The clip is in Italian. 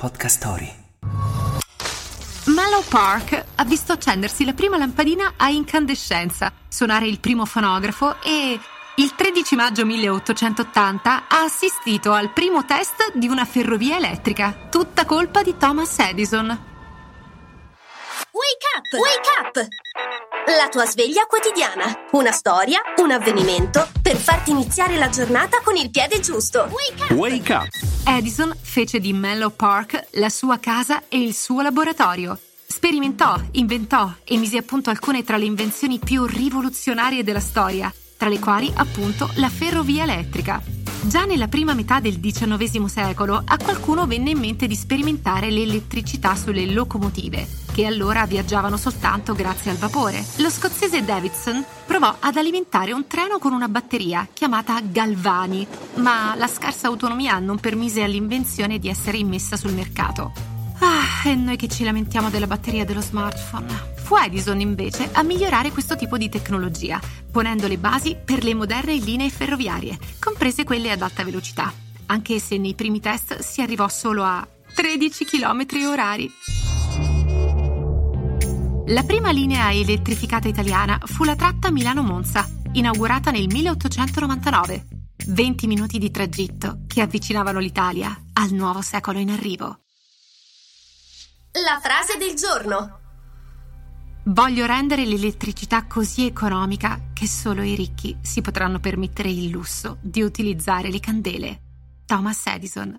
Podcast Story. Mallow Park ha visto accendersi la prima lampadina a incandescenza, suonare il primo fonografo e il 13 maggio 1880 ha assistito al primo test di una ferrovia elettrica, tutta colpa di Thomas Edison. Wake up! Wake up! La tua sveglia quotidiana. Una storia, un avvenimento per farti iniziare la giornata con il piede giusto. Wake up! Wake up! Edison fece di Menlo Park la sua casa e il suo laboratorio. Sperimentò, inventò e mise a punto alcune tra le invenzioni più rivoluzionarie della storia, tra le quali appunto la ferrovia elettrica. Già nella prima metà del XIX secolo a qualcuno venne in mente di sperimentare l'elettricità sulle locomotive, che allora viaggiavano soltanto grazie al vapore. Lo scozzese Davidson provò ad alimentare un treno con una batteria chiamata Galvani, ma la scarsa autonomia non permise all'invenzione di essere immessa sul mercato. E noi che ci lamentiamo della batteria dello smartphone. Fu Edison invece a migliorare questo tipo di tecnologia, ponendo le basi per le moderne linee ferroviarie, comprese quelle ad alta velocità, anche se nei primi test si arrivò solo a 13 km orari. La prima linea elettrificata italiana fu la tratta Milano-Monza, inaugurata nel 1899. 20 minuti di tragitto che avvicinavano l'Italia al nuovo secolo in arrivo. La frase del giorno. Voglio rendere l'elettricità così economica che solo i ricchi si potranno permettere il lusso di utilizzare le candele. Thomas Edison